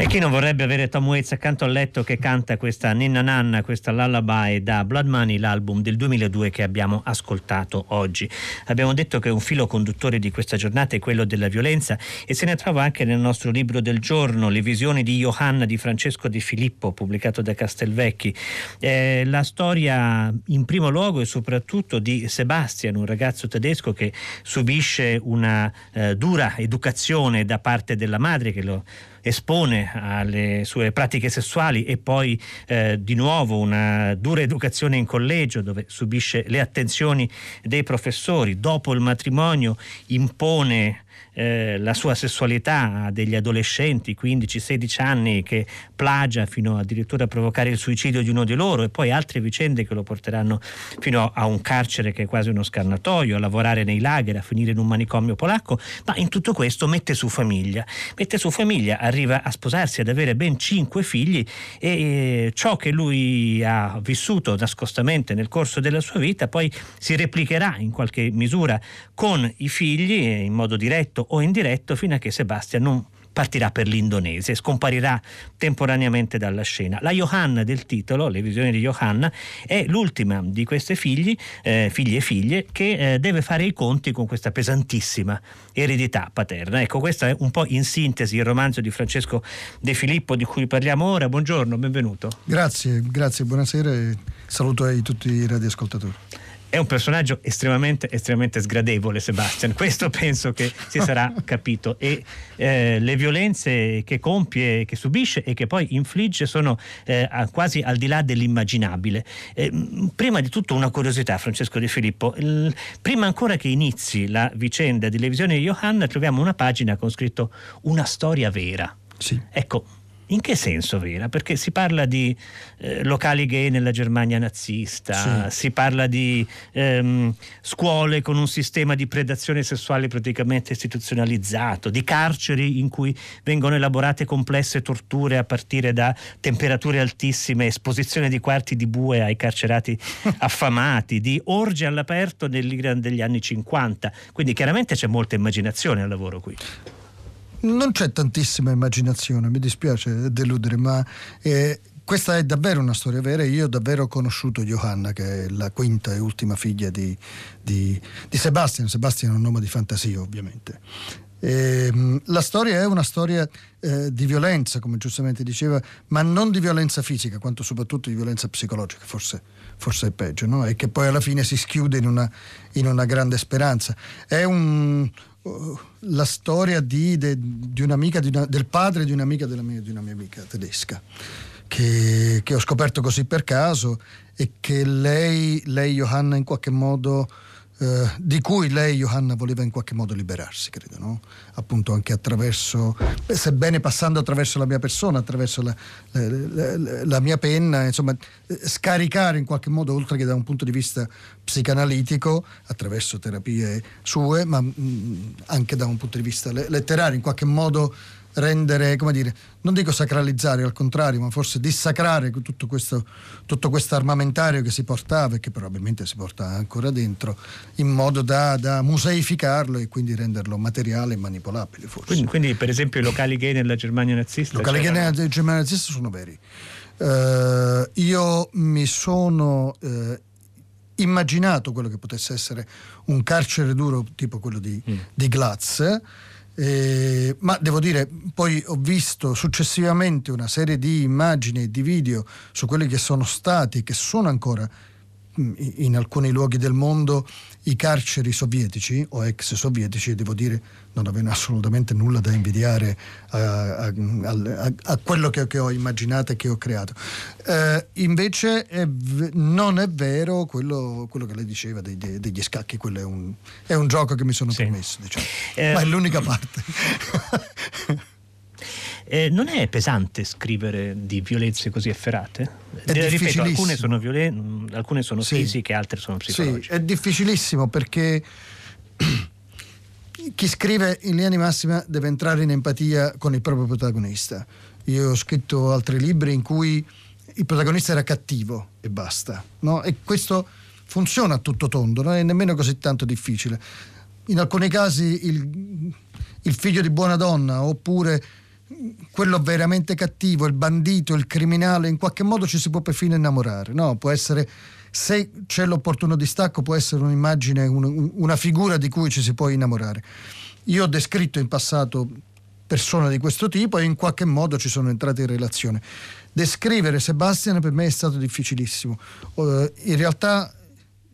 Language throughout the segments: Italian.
E chi non vorrebbe avere Tom Waits accanto al letto che canta questa Ninna Nanna, questa lullaby da Blood Money, l'album del 2002 che abbiamo ascoltato oggi. Abbiamo detto che un filo conduttore di questa giornata è quello della violenza e se ne trova anche nel nostro libro del giorno, Le visioni di Johanna di Francesco Di Filippo, pubblicato da Castelvecchi. Eh, la storia in primo luogo e soprattutto di Sebastian, un ragazzo tedesco che subisce una eh, dura educazione da parte della madre che lo espone alle sue pratiche sessuali e poi eh, di nuovo una dura educazione in collegio dove subisce le attenzioni dei professori, dopo il matrimonio impone eh, la sua sessualità a degli adolescenti, 15-16 anni, che plagia fino addirittura a provocare il suicidio di uno di loro e poi altre vicende che lo porteranno fino a un carcere che è quasi uno scannatoio, a lavorare nei lager, a finire in un manicomio polacco, ma in tutto questo mette su famiglia, mette su famiglia, arriva a sposarsi, ad avere ben cinque figli e eh, ciò che lui ha vissuto nascostamente nel corso della sua vita poi si replicherà in qualche misura con i figli in modo diretto o indiretto fino a che Sebastian non partirà per l'Indonesia e scomparirà temporaneamente dalla scena. La Johanna del titolo, le visioni di Johanna, è l'ultima di queste figli, eh, figli e figlie che eh, deve fare i conti con questa pesantissima eredità paterna. Ecco, questo è un po' in sintesi il romanzo di Francesco De Filippo di cui parliamo ora. Buongiorno, benvenuto. Grazie, grazie, buonasera e saluto a tutti i radioascoltatori è un personaggio estremamente, estremamente sgradevole Sebastian, questo penso che si sarà capito e eh, le violenze che compie, che subisce e che poi infligge sono eh, quasi al di là dell'immaginabile. Eh, prima di tutto una curiosità Francesco De Filippo, il, prima ancora che inizi la vicenda di Levisione di Johanna troviamo una pagina con scritto una storia vera. Sì. Ecco, in che senso vera? Perché si parla di eh, locali gay nella Germania nazista, sì. si parla di ehm, scuole con un sistema di predazione sessuale praticamente istituzionalizzato, di carceri in cui vengono elaborate complesse torture a partire da temperature altissime, esposizione di quarti di bue ai carcerati affamati, di orge all'aperto nell'Iran degli anni 50. Quindi chiaramente c'è molta immaginazione al lavoro qui. Non c'è tantissima immaginazione, mi dispiace deludere, ma eh, questa è davvero una storia vera. Io ho davvero conosciuto Johanna, che è la quinta e ultima figlia di, di, di Sebastian. Sebastian è un nome di fantasia, ovviamente. E, ehm, la storia è una storia eh, di violenza, come giustamente diceva, ma non di violenza fisica, quanto soprattutto di violenza psicologica, forse, forse è peggio, no? e che poi alla fine si schiude in una, in una grande speranza. È un, la storia di, de, di un'amica, di una, del padre di un'amica della mia, di una mia amica tedesca, che, che, ho scoperto così per caso e che lei, lei Johanna, in qualche modo eh, di cui lei, Johanna, voleva in qualche modo liberarsi, credo, no? appunto anche attraverso, sebbene passando attraverso la mia persona, attraverso la, la, la, la, mia penna, insomma, scaricare in qualche modo, oltre che da un punto di vista psicanalitico, attraverso terapie sue, ma mh, anche da un punto di vista letterario, in qualche modo rendere, come dire, non dico sacralizzare, al contrario, ma forse dissacrare tutto questo, tutto questo armamentario che si portava e che probabilmente si porta ancora dentro, in modo da, da museificarlo e quindi renderlo materiale e manipolabile. Forse. Quindi, quindi, per esempio, i locali gay nella Germania nazista? I locali gay nella Germania nazista sono veri. Uh, io mi sono uh, immaginato quello che potesse essere un carcere duro tipo quello di, mm. di Glatz eh, ma devo dire, poi ho visto successivamente una serie di immagini e di video su quelli che sono stati, che sono ancora in alcuni luoghi del mondo i carceri sovietici o ex sovietici, devo dire, non avevano assolutamente nulla da invidiare a, a, a, a quello che, che, ho immaginato e che ho creato. Eh, invece è, non è vero quello, quello, che lei diceva dei, dei, degli scacchi, quello è un, è un, gioco che mi sono sì. permesso, diciamo. eh, ma è l'unica parte. Eh, non è pesante scrivere di violenze così efferate? È eh, Ripeto, alcune sono, violen- alcune sono sì. fisiche, altre sono psicologiche. Sì, è difficilissimo perché chi scrive in linea di massima deve entrare in empatia con il proprio protagonista. Io ho scritto altri libri in cui il protagonista era cattivo e basta. No? E questo funziona a tutto tondo, non è nemmeno così tanto difficile. In alcuni casi il, il figlio di buona donna oppure quello veramente cattivo, il bandito, il criminale, in qualche modo ci si può perfino innamorare, no? Può essere, se c'è l'opportuno distacco, può essere un'immagine, un, una figura di cui ci si può innamorare. Io ho descritto in passato persone di questo tipo e in qualche modo ci sono entrate in relazione. Descrivere Sebastian per me è stato difficilissimo. in realtà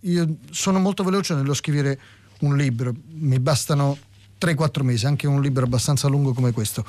io sono molto veloce nello scrivere un libro, mi bastano 3-4 mesi, anche un libro abbastanza lungo come questo.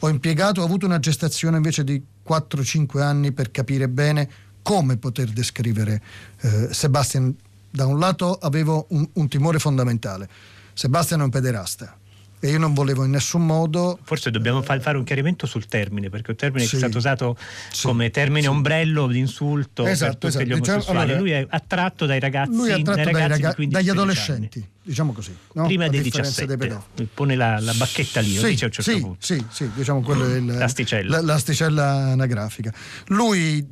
Ho impiegato, ho avuto una gestazione invece di 4-5 anni per capire bene come poter descrivere eh, Sebastian. Da un lato avevo un, un timore fondamentale. Sebastian è un pederasta, e io non volevo in nessun modo... Forse dobbiamo eh, fare un chiarimento sul termine, perché un termine sì, che è stato usato sì, come termine sì. ombrello di insulto esatto, per tutti esatto. gli diciamo, omosessuali. Allora, lui è attratto dai ragazzi, lui è attratto dai ragazzi dai raga- dagli adolescenti, anni. diciamo così. No? Prima dei 17, dei pone la, la, bacchetta lì, sì, dice a un certo sì, punto. Sì, sì, diciamo quello è il, l'asticella. l'asticella anagrafica. Lui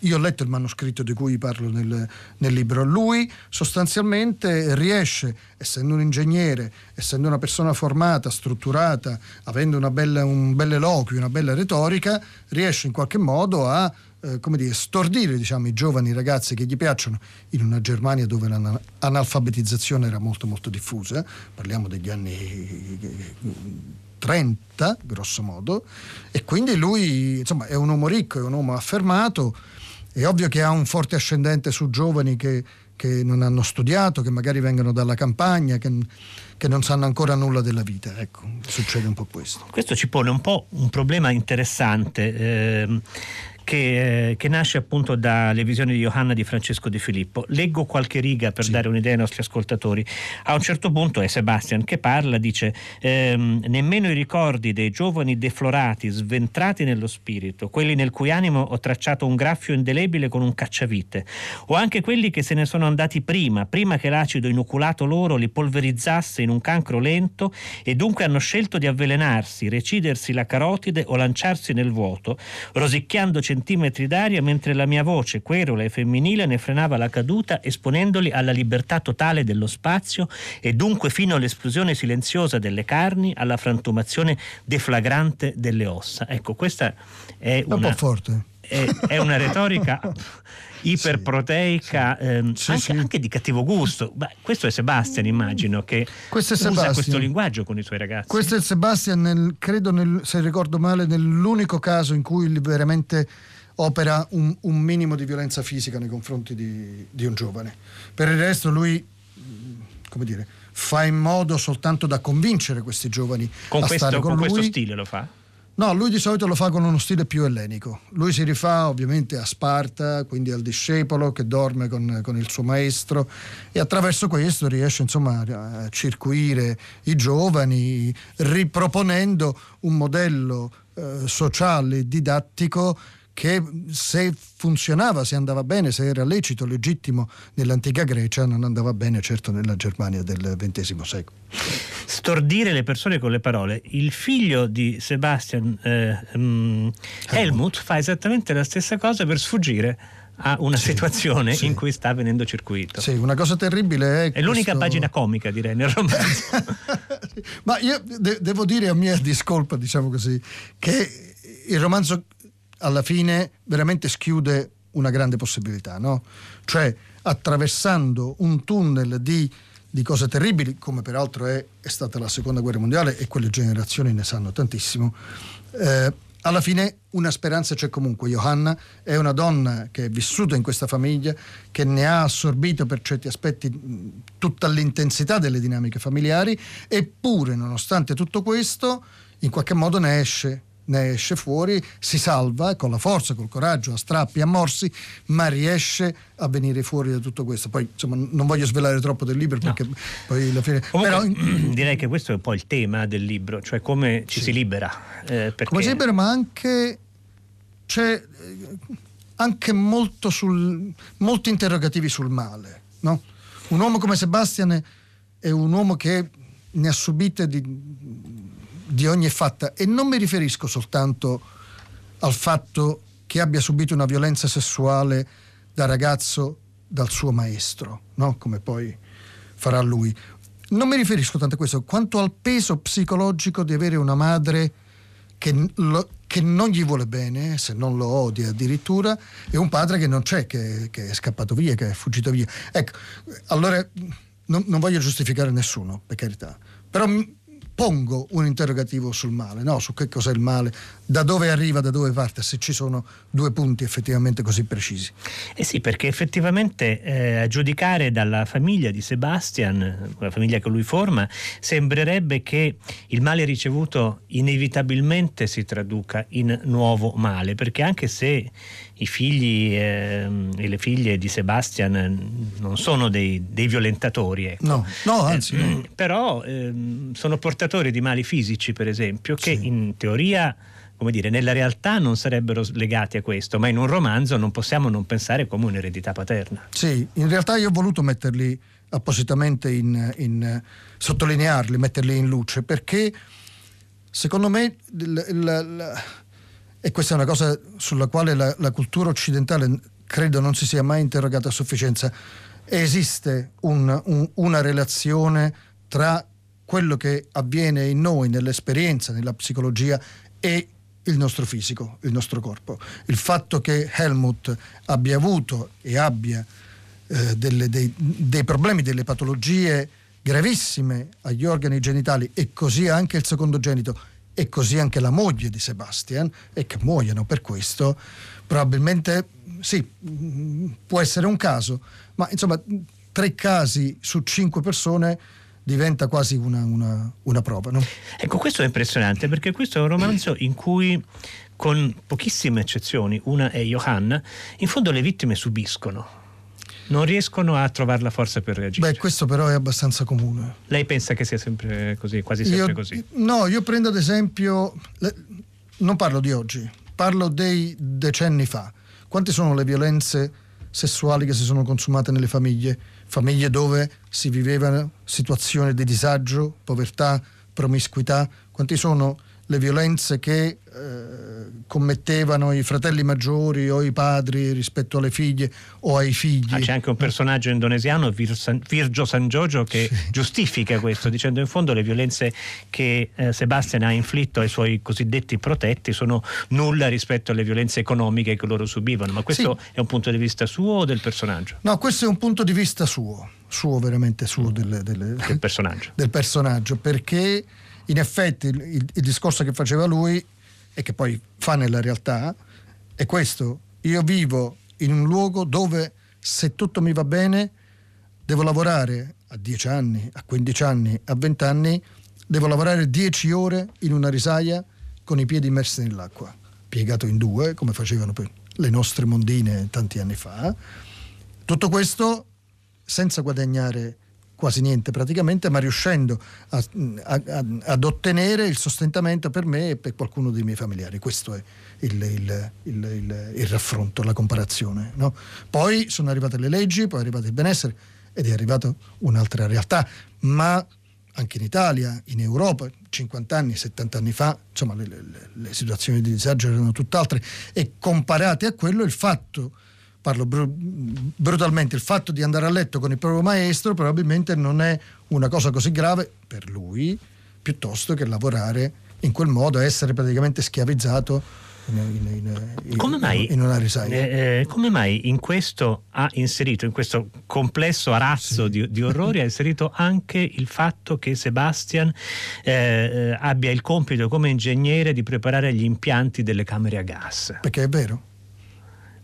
io ho letto il manoscritto di cui parlo nel, nel, libro. Lui sostanzialmente riesce, essendo un ingegnere, essendo una persona formata, strutturata, avendo bella, un bel eloquio, una bella retorica, riesce in qualche modo a eh, come dire, stordire diciamo, i giovani ragazzi che gli piacciono in una Germania dove l'analfabetizzazione era molto molto diffusa, parliamo degli anni 30 grosso modo, e quindi lui insomma, è un uomo ricco, è un uomo affermato è ovvio che ha un forte ascendente su giovani che, che non hanno studiato, che magari vengono dalla campagna, che, che, non sanno ancora nulla della vita. Ecco, succede un po' questo. Questo ci pone un po' un problema interessante. Eh, che, eh, che, nasce appunto dalle visioni di Johanna di Francesco Di Filippo. Leggo qualche riga per sì. dare un'idea ai nostri ascoltatori. A un certo punto è Sebastian che parla, dice ehm, nemmeno i ricordi dei giovani deflorati, sventrati nello spirito, quelli nel cui animo ho tracciato un graffio indelebile con un cacciavite, o anche quelli che se ne sono andati prima, prima che l'acido inoculato loro li polverizzasse in un cancro lento e dunque hanno scelto di avvelenarsi, recidersi la carotide o lanciarsi nel vuoto, rosicchiando centimetri d'aria mentre la mia voce, querula e femminile, ne frenava la caduta esponendoli alla libertà totale dello spazio e dunque fino all'esplosione silenziosa delle carni, alla frantumazione deflagrante delle ossa. Ecco, questa è una... Un po' forte. È, una retorica iperproteica, sì, ehm, sì, anche, sì. anche, di cattivo gusto. Beh, questo è Sebastian, immagino, che questo usa questo linguaggio con i suoi ragazzi. Questo è Sebastian, nel, credo, nel, se ricordo male, nell'unico caso in cui veramente opera un, un minimo di violenza fisica nei confronti di, di un giovane. Per il resto lui, come dire, fa in modo soltanto da convincere questi giovani con a questo, stare con, questo stile lo fa? No, lui di solito lo fa con uno stile più ellenico. Lui si rifà ovviamente a Sparta, quindi al discepolo che dorme con, con il suo maestro e attraverso questo riesce insomma a circuire i giovani riproponendo un modello eh, sociale didattico che se funzionava, se andava bene, se era lecito, legittimo nell'antica Grecia, non andava bene certo nella Germania del XX secolo. Stordire le persone con le parole. Il figlio di Sebastian eh, um, Helmut fa esattamente la stessa cosa per sfuggire a una sì, situazione sì. in cui sta venendo circuito. Sì, una cosa terribile è. È l'unica pagina comica, direi, nel romanzo. Ma io de- devo dire a mia discolpa, diciamo così, che il romanzo alla fine veramente schiude una grande possibilità, no? Cioè attraversando un tunnel di, di cose terribili, come peraltro è, è, stata la seconda guerra mondiale e quelle generazioni ne sanno tantissimo, eh, alla fine una speranza c'è comunque. Johanna è una donna che è vissuta in questa famiglia, che ne ha assorbito per certi aspetti tutta l'intensità delle dinamiche familiari, eppure nonostante tutto questo in qualche modo ne esce ne esce fuori, si salva con la forza, col coraggio, a strappi, a morsi, ma riesce a venire fuori da tutto questo. Poi insomma non voglio svelare troppo del libro perché no. poi alla fine... Comunque, Però, direi che questo è un po' il tema del libro, cioè come ci sì. si libera. Eh, perché... Come si libera, ma anche c'è eh, anche molto sul, molti interrogativi sul male. No? Un uomo come Sebastian è un uomo che ne ha subite di, di ogni fatta e non mi riferisco soltanto al fatto che abbia subito una violenza sessuale da ragazzo dal suo maestro, no? come poi farà lui. Non mi riferisco tanto a questo quanto al peso psicologico di avere una madre che, lo, che, non gli vuole bene, se non lo odia addirittura, e un padre che non c'è, che, che è scappato via, che è fuggito via. Ecco, allora non, non voglio giustificare nessuno, per carità, però pongo un interrogativo sul male, no? su che cos'è il male, da dove arriva, da dove parte, se ci sono due punti effettivamente così precisi. Eh sì, perché effettivamente eh, a giudicare dalla famiglia di Sebastian, la famiglia che lui forma, sembrerebbe che il male ricevuto inevitabilmente si traduca in nuovo male, perché anche se i figli eh, e le figlie di Sebastian non sono dei, dei violentatori. Ecco. No, no, anzi. Eh, no. Però eh, sono portatori di mali fisici, per esempio, che sì. in teoria come dire, nella realtà non sarebbero legati a questo, ma in un romanzo non possiamo non pensare come un'eredità paterna. Sì, in realtà io ho voluto metterli appositamente in, in sottolinearli, metterli in luce, perché secondo me il, il, il e questa è una cosa sulla quale la, la cultura occidentale credo non si sia mai interrogata a sufficienza. Esiste un, un, una relazione tra quello che avviene in noi, nell'esperienza, nella psicologia e il nostro fisico, il nostro corpo. Il fatto che Helmut abbia avuto e abbia eh, delle, dei, dei problemi, delle patologie gravissime agli organi genitali e così anche il secondogenito e così anche la moglie di Sebastian e che muoiono per questo, probabilmente sì, può essere un caso, ma insomma tre casi su cinque persone diventa quasi una, una, una prova. No? Ecco, questo è impressionante perché questo è un romanzo in cui con pochissime eccezioni, una è Johanna, in fondo le vittime subiscono non riescono a trovare la forza per reagire. Beh, questo però è abbastanza comune. Lei pensa che sia sempre così, quasi sempre io, così? No, io prendo ad esempio, non parlo di oggi, parlo dei decenni fa. Quante sono le violenze sessuali che si sono consumate nelle famiglie? Famiglie dove si vivevano situazioni di disagio, povertà, promiscuità? Quanti sono le violenze che eh, commettevano i fratelli maggiori o i padri rispetto alle figlie o ai figli. Ah, c'è anche un personaggio indonesiano, Vir San, Virgio Sanjojo, che sì. giustifica questo, dicendo in fondo le violenze che eh, Sebastian ha inflitto ai suoi cosiddetti protetti sono nulla rispetto alle violenze economiche che loro subivano. Ma questo sì. è un punto di vista suo o del personaggio? No, questo è un punto di vista suo, suo veramente suo mm. del, del, del personaggio. Del personaggio, perché in effetti il, il, discorso che faceva lui e che poi fa nella realtà è questo. Io vivo in un luogo dove se tutto mi va bene devo lavorare a 10 anni, a 15 anni, a 20 anni, devo lavorare 10 ore in una risaia con i piedi immersi nell'acqua, piegato in due, come facevano le nostre mondine tanti anni fa. Tutto questo senza guadagnare quasi niente praticamente, ma riuscendo a, a, a, ad ottenere il sostentamento per me e per qualcuno dei miei familiari. Questo è il, il, il, il raffronto, la comparazione. No? Poi sono arrivate le leggi, poi è arrivato il benessere ed è arrivata un'altra realtà, ma anche in Italia, in Europa, 50 anni, 70 anni fa, insomma le, le, le situazioni di disagio erano tutt'altre e comparate a quello il fatto parlo br- brutalmente, il fatto di andare a letto con il proprio maestro probabilmente non è una cosa così grave per lui, piuttosto che lavorare in quel modo, essere praticamente schiavizzato in, in, in, come mai. Eh, eh, come mai in questo ha inserito, in questo complesso arazzo sì. di, di, orrori, ha inserito anche il fatto che Sebastian eh, eh, abbia il compito come ingegnere di preparare gli impianti delle camere a gas? Perché è vero.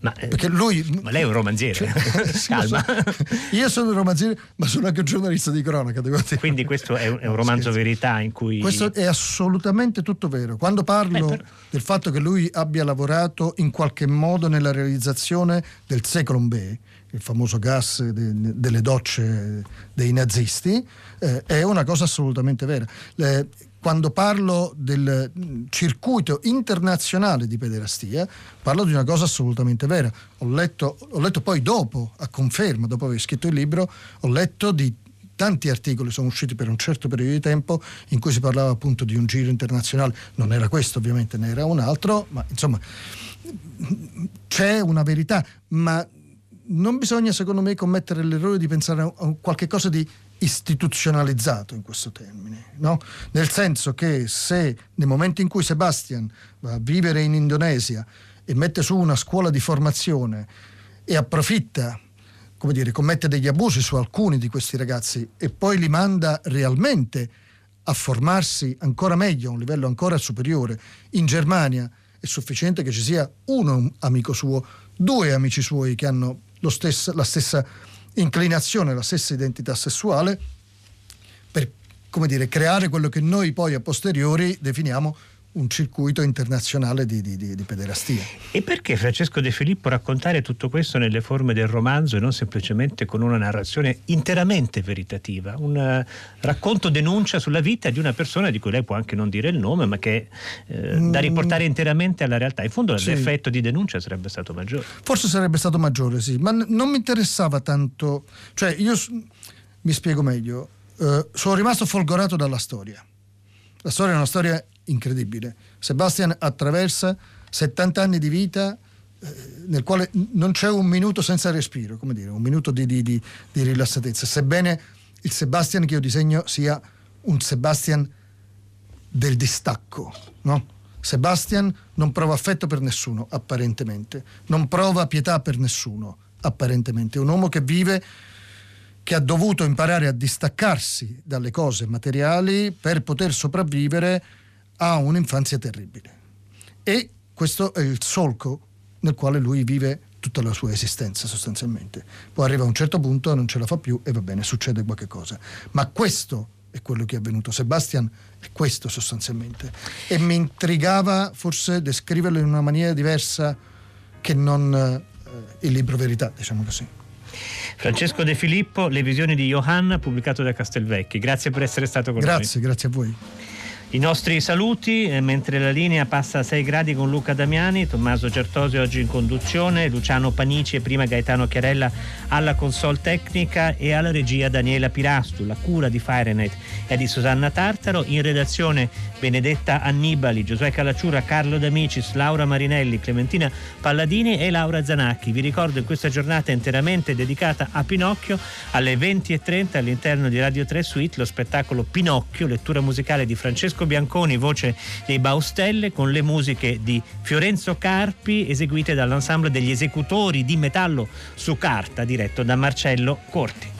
Ma, eh, Perché lui, ma lei è un romanziere, cioè, calma. io sono un romanziere, ma sono anche un giornalista di cronaca. Devo dire. Quindi questo è un, è un romanzo Scherzo. verità in cui... Questo è assolutamente tutto vero. Quando parlo Beh, per... del fatto che lui abbia lavorato in qualche modo nella realizzazione del Cyclone B, il famoso gas de, delle docce dei nazisti, eh, è una cosa assolutamente vera. Le, quando parlo del circuito internazionale di pederastia, parlo di una cosa assolutamente vera. Ho letto, ho letto poi dopo, a conferma, dopo aver scritto il libro, ho letto di tanti articoli sono usciti per un certo periodo di tempo in cui si parlava appunto di un giro internazionale. Non era questo ovviamente, ne era un altro, ma insomma c'è una verità, ma non bisogna secondo me commettere l'errore di pensare a qualche cosa di istituzionalizzato in questo termine, no? nel senso che se nel momento in cui Sebastian va a vivere in Indonesia e mette su una scuola di formazione e approfitta, come dire, commette degli abusi su alcuni di questi ragazzi e poi li manda realmente a formarsi ancora meglio, a un livello ancora superiore in Germania, è sufficiente che ci sia uno amico suo, due amici suoi che hanno stesso, la stessa inclinazione, la stessa identità sessuale, per come dire, creare quello che noi poi a posteriori definiamo un circuito internazionale di, di, di, pederastia. E perché Francesco De Filippo raccontare tutto questo nelle forme del romanzo e non semplicemente con una narrazione interamente veritativa? Un uh, racconto denuncia sulla vita di una persona di cui lei può anche non dire il nome, ma che eh, mm. da riportare interamente alla realtà. In fondo sì. l'effetto di denuncia sarebbe stato maggiore. Forse sarebbe stato maggiore, sì, ma n- non mi interessava tanto. Cioè, io mi spiego meglio. Uh, sono rimasto folgorato dalla storia. La storia è una storia incredibile. Sebastian attraversa 70 anni di vita eh, nel quale non c'è un minuto senza respiro, come dire, un minuto di, di, di, di rilassatezza, sebbene il Sebastian che io disegno sia un Sebastian del distacco, no? Sebastian non prova affetto per nessuno, apparentemente, non prova pietà per nessuno, apparentemente, è un uomo che vive che ha dovuto imparare a distaccarsi dalle cose materiali per poter sopravvivere ha un'infanzia terribile e questo è il solco nel quale lui vive tutta la sua esistenza sostanzialmente. Poi arriva a un certo punto, non ce la fa più e va bene, succede qualche cosa. Ma questo è quello che è avvenuto. Sebastian è questo sostanzialmente. E mi intrigava forse descriverlo in una maniera diversa che non eh, il libro Verità, diciamo così. Francesco De Filippo, Le visioni di Johanna, pubblicato da Castelvecchi. Grazie per essere stato con grazie, noi. Grazie, grazie a voi. I nostri saluti, eh, mentre la linea passa a 6 gradi con Luca Damiani, Tommaso Certosi oggi in conduzione, Luciano Panici e prima Gaetano Chiarella alla console tecnica e alla regia Daniela Pirastu, la cura di Fahrenheit è di Susanna Tartaro, in redazione Benedetta Annibali, Giosuè Calacciura, Carlo D'Amicis, Laura Marinelli, Clementina Palladini e Laura Zanacchi. Vi ricordo in questa giornata interamente dedicata a Pinocchio alle 20.30 all'interno di Radio 3 Suite lo spettacolo Pinocchio, lettura musicale di Francesco Francesco Bianconi, voce dei Baustelle, con le musiche di Fiorenzo Carpi, eseguite dall'ensemble degli esecutori di metallo su carta, diretto da Marcello Corti.